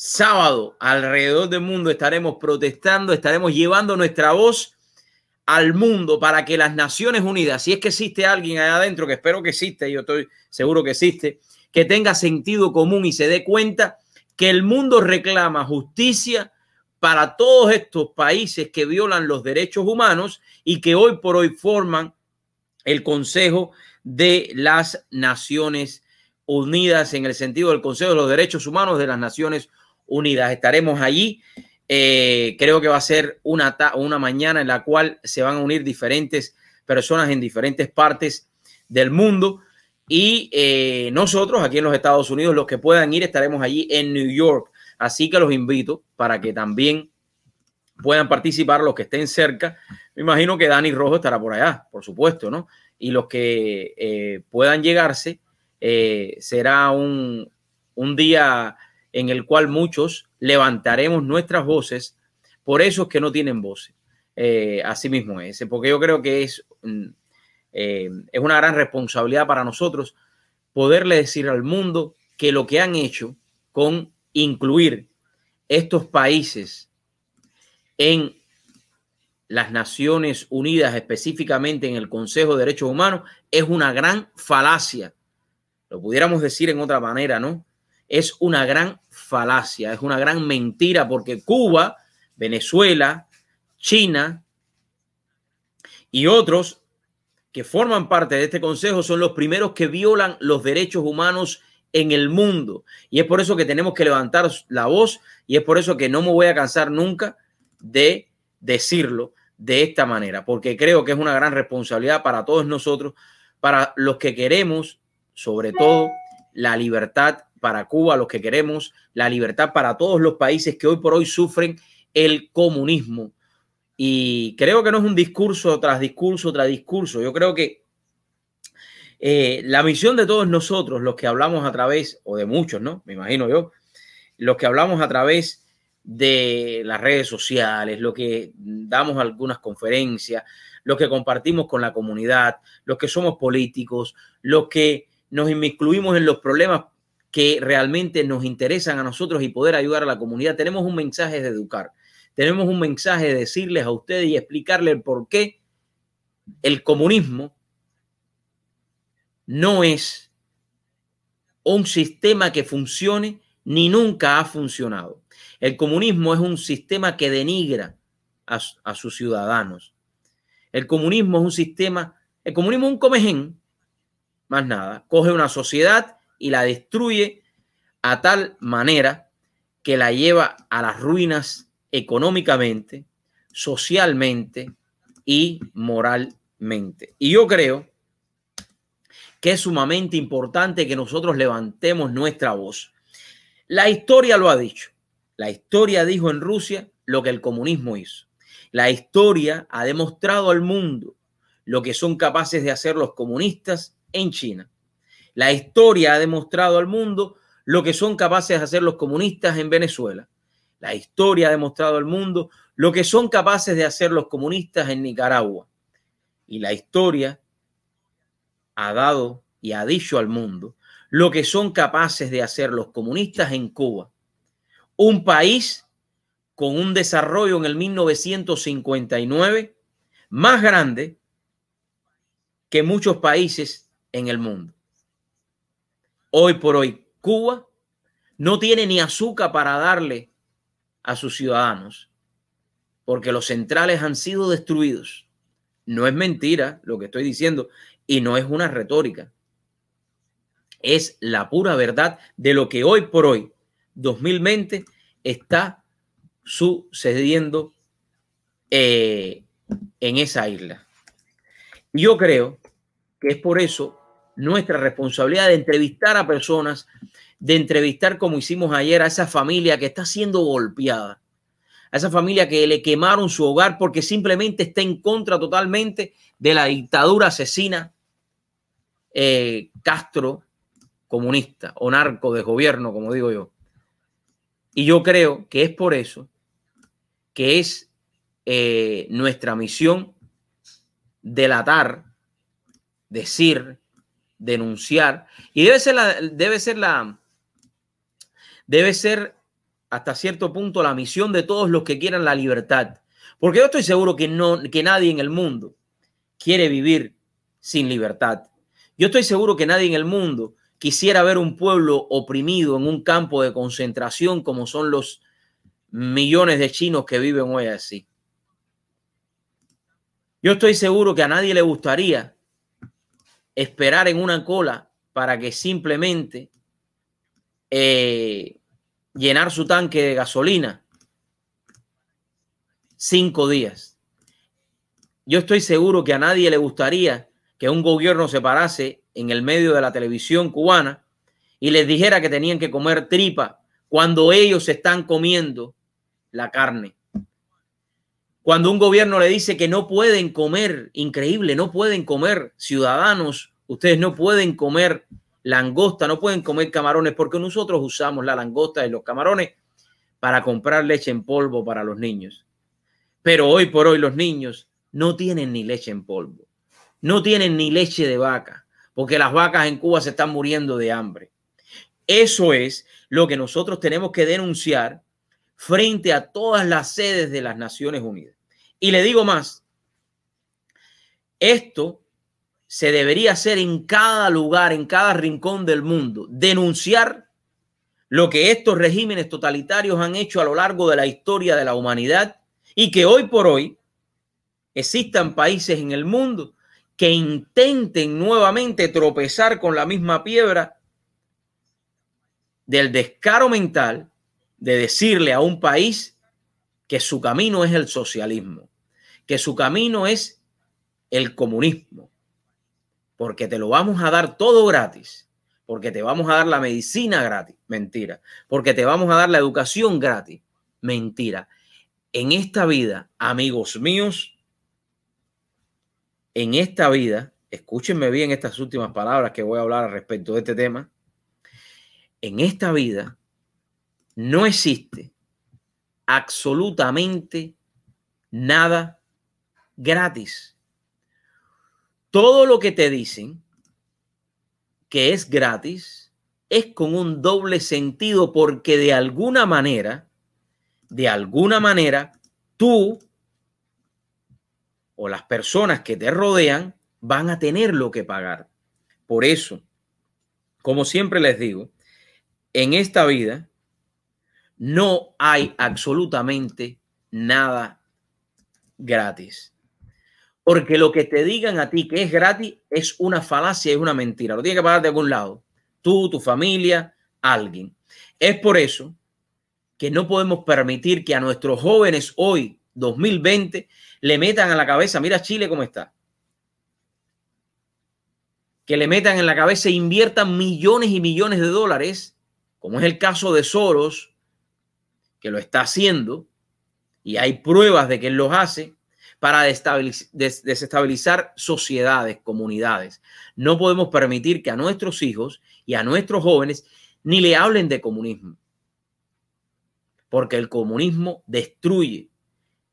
sábado alrededor del mundo estaremos protestando, estaremos llevando nuestra voz al mundo para que las Naciones Unidas, si es que existe alguien allá adentro, que espero que existe, yo estoy seguro que existe, que tenga sentido común y se dé cuenta que el mundo reclama justicia para todos estos países que violan los derechos humanos y que hoy por hoy forman el Consejo de las Naciones Unidas en el sentido del Consejo de los Derechos Humanos de las Naciones Unidas. Estaremos allí. Eh, creo que va a ser una, una mañana en la cual se van a unir diferentes personas en diferentes partes del mundo. Y eh, nosotros aquí en los Estados Unidos, los que puedan ir, estaremos allí en New York. Así que los invito para que también puedan participar los que estén cerca. Me imagino que Dani Rojo estará por allá, por supuesto, ¿no? Y los que eh, puedan llegarse, será un, día en el cual muchos levantaremos nuestras voces por esos que no tienen voces. Eh, así mismo es, porque yo creo que es, mm, eh, es una gran responsabilidad para nosotros poderle decir al mundo que lo que han hecho con incluir estos países en las Naciones Unidas, específicamente en el Consejo de Derechos Humanos, es una gran falacia lo pudiéramos decir en otra manera, ¿no? Es una gran falacia, es una gran mentira porque Cuba, Venezuela, China y otros que forman parte de este consejo son los primeros que violan los derechos humanos en el mundo. Y es por eso que tenemos que levantar la voz y es por eso que no me voy a cansar nunca de decirlo de esta manera, porque creo que es una gran responsabilidad para todos nosotros, para los que queremos sobre todo la libertad para Cuba, los que queremos, la libertad para todos los países que hoy por hoy sufren el comunismo. Y creo que no es un discurso tras discurso tras discurso. Yo creo que eh, la misión de todos nosotros, los que hablamos a través, o de muchos, ¿no? Me imagino yo, los que hablamos a través de las redes sociales, los que damos algunas conferencias, los que compartimos con la comunidad, los que somos políticos, los que nos inmiscuimos en los problemas que realmente nos interesan a nosotros y poder ayudar a la comunidad. Tenemos un mensaje de educar, tenemos un mensaje de decirles a ustedes y explicarles por qué el comunismo no es un sistema que funcione ni nunca ha funcionado. El comunismo es un sistema que denigra a, a sus ciudadanos. El comunismo es un sistema, el comunismo es un comején más nada. Coge una sociedad y la destruye a tal manera que la lleva a las ruinas económicamente, socialmente y moralmente. Y yo creo que es sumamente importante que nosotros levantemos nuestra voz. La historia lo ha dicho. La historia dijo en Rusia lo que el comunismo hizo. La historia ha demostrado al mundo lo que son capaces de hacer los comunistas en China. La historia ha demostrado al mundo lo que son capaces de hacer los comunistas en Venezuela. La historia ha demostrado al mundo lo que son capaces de hacer los comunistas en Nicaragua. Y la historia ha dado y ha dicho al mundo lo que son capaces de hacer los comunistas en Cuba. Un país con un desarrollo en el 1959 más grande que muchos países en el mundo. Hoy por hoy, Cuba no tiene ni azúcar para darle a sus ciudadanos, porque los centrales han sido destruidos. No es mentira lo que estoy diciendo y no es una retórica. Es la pura verdad de lo que hoy por hoy, 2020, está sucediendo eh, en esa isla. Yo creo que es por eso nuestra responsabilidad de entrevistar a personas, de entrevistar como hicimos ayer a esa familia que está siendo golpeada, a esa familia que le quemaron su hogar porque simplemente está en contra totalmente de la dictadura asesina eh, Castro comunista o narco de gobierno, como digo yo. Y yo creo que es por eso que es eh, nuestra misión delatar, decir, denunciar y debe ser la, debe ser la, debe ser hasta cierto punto la misión de todos los que quieran la libertad. Porque yo estoy seguro que, no, que nadie en el mundo quiere vivir sin libertad. Yo estoy seguro que nadie en el mundo quisiera ver un pueblo oprimido en un campo de concentración como son los millones de chinos que viven hoy así. Yo estoy seguro que a nadie le gustaría esperar en una cola para que simplemente eh, llenar su tanque de gasolina cinco días. Yo estoy seguro que a nadie le gustaría que un gobierno se parase en el medio de la televisión cubana y les dijera que tenían que comer tripa cuando ellos están comiendo la carne. Cuando un gobierno le dice que no pueden comer, increíble, no pueden comer ciudadanos, ustedes no pueden comer langosta, no pueden comer camarones, porque nosotros usamos la langosta y los camarones para comprar leche en polvo para los niños. Pero hoy por hoy los niños no tienen ni leche en polvo, no tienen ni leche de vaca, porque las vacas en Cuba se están muriendo de hambre. Eso es lo que nosotros tenemos que denunciar frente a todas las sedes de las Naciones Unidas. Y le digo más, esto se debería hacer en cada lugar, en cada rincón del mundo, denunciar lo que estos regímenes totalitarios han hecho a lo largo de la historia de la humanidad y que hoy por hoy existan países en el mundo que intenten nuevamente tropezar con la misma piedra del descaro mental de decirle a un país que su camino es el socialismo, que su camino es el comunismo, porque te lo vamos a dar todo gratis, porque te vamos a dar la medicina gratis, mentira, porque te vamos a dar la educación gratis, mentira. En esta vida, amigos míos, en esta vida, escúchenme bien estas últimas palabras que voy a hablar respecto de este tema, en esta vida no existe absolutamente nada gratis. Todo lo que te dicen que es gratis es con un doble sentido porque de alguna manera, de alguna manera, tú o las personas que te rodean van a tener lo que pagar. Por eso, como siempre les digo, en esta vida no hay absolutamente nada gratis. Porque lo que te digan a ti que es gratis es una falacia, es una mentira. Lo tienes que pagar de algún lado. Tú, tu familia, alguien. Es por eso que no podemos permitir que a nuestros jóvenes hoy, 2020, le metan a la cabeza, mira Chile cómo está. Que le metan en la cabeza e inviertan millones y millones de dólares, como es el caso de Soros, que lo está haciendo, y hay pruebas de que él los hace, para desestabilizar sociedades, comunidades. No podemos permitir que a nuestros hijos y a nuestros jóvenes ni le hablen de comunismo, porque el comunismo destruye.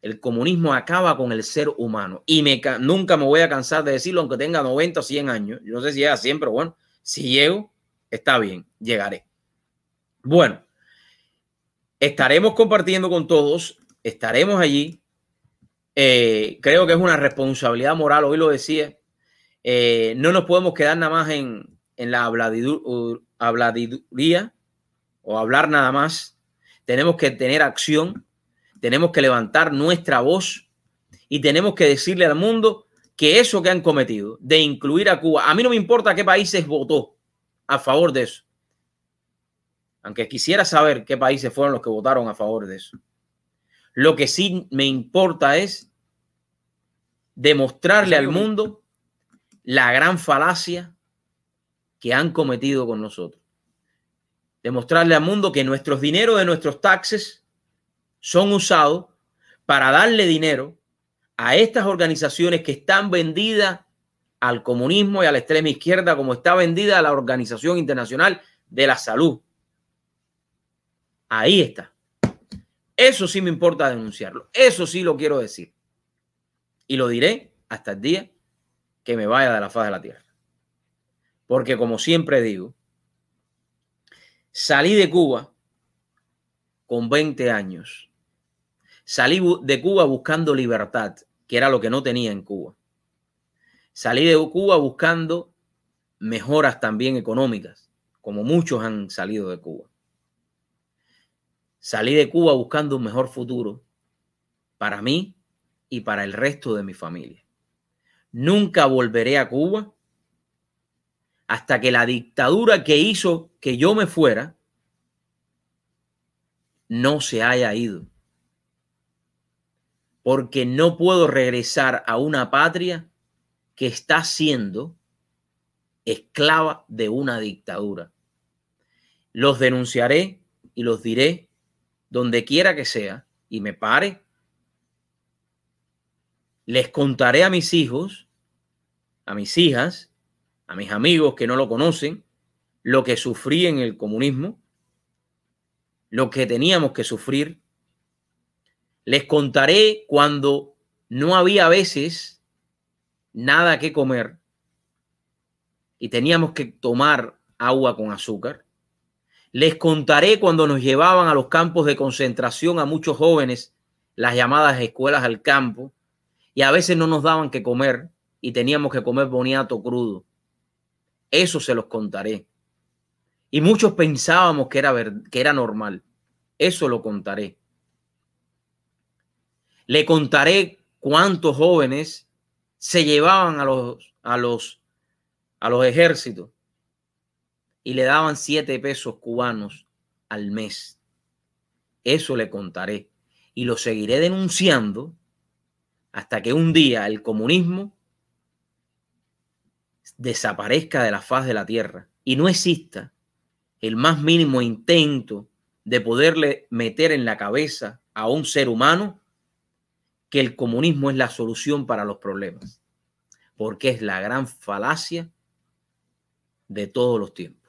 El comunismo acaba con el ser humano. Y me, nunca me voy a cansar de decirlo, aunque tenga 90 o 100 años. Yo no sé si llega a 100, pero bueno, si llego, está bien, llegaré. Bueno, estaremos compartiendo con todos, estaremos allí eh, creo que es una responsabilidad moral, hoy lo decía, eh, no nos podemos quedar nada más en, en la habladiduría o hablar nada más. Tenemos que tener acción, tenemos que levantar nuestra voz y tenemos que decirle al mundo que eso que han cometido de incluir a Cuba, a mí no me importa qué países votó a favor de eso. Aunque quisiera saber qué países fueron los que votaron a favor de eso. Lo que sí me importa es demostrarle al mundo la gran falacia que han cometido con nosotros. Demostrarle al mundo que nuestros dineros de nuestros taxes son usados para darle dinero a estas organizaciones que están vendidas al comunismo y a la extrema izquierda como está vendida la Organización Internacional de la Salud. Ahí está. Eso sí me importa denunciarlo. Eso sí lo quiero decir. Y lo diré hasta el día que me vaya de la faz de la tierra. Porque como siempre digo, salí de Cuba con 20 años. Salí de Cuba buscando libertad, que era lo que no tenía en Cuba. Salí de Cuba buscando mejoras también económicas, como muchos han salido de Cuba. Salí de Cuba buscando un mejor futuro para mí y para el resto de mi familia. Nunca volveré a Cuba hasta que la dictadura que hizo que yo me fuera no se haya ido. Porque no puedo regresar a una patria que está siendo esclava de una dictadura. Los denunciaré y los diré donde quiera que sea y me pare. Les contaré a mis hijos, a mis hijas, a mis amigos que no lo conocen, lo que sufrí en el comunismo, lo que teníamos que sufrir. Les contaré cuando no había a veces nada que comer y teníamos que tomar agua con azúcar. Les contaré cuando nos llevaban a los campos de concentración a muchos jóvenes, las llamadas escuelas al campo, y a veces no nos daban que comer y teníamos que comer boniato crudo. Eso se los contaré. Y muchos pensábamos que era, que era normal. Eso lo contaré. Le contaré cuántos jóvenes se llevaban a los, a los, a los ejércitos y le daban siete pesos cubanos al mes. Eso le contaré y lo seguiré denunciando hasta que un día el comunismo desaparezca de la faz de la tierra y no exista el más mínimo intento de poderle meter en la cabeza a un ser humano que el comunismo es la solución para los problemas, porque es la gran falacia de todos los tiempos.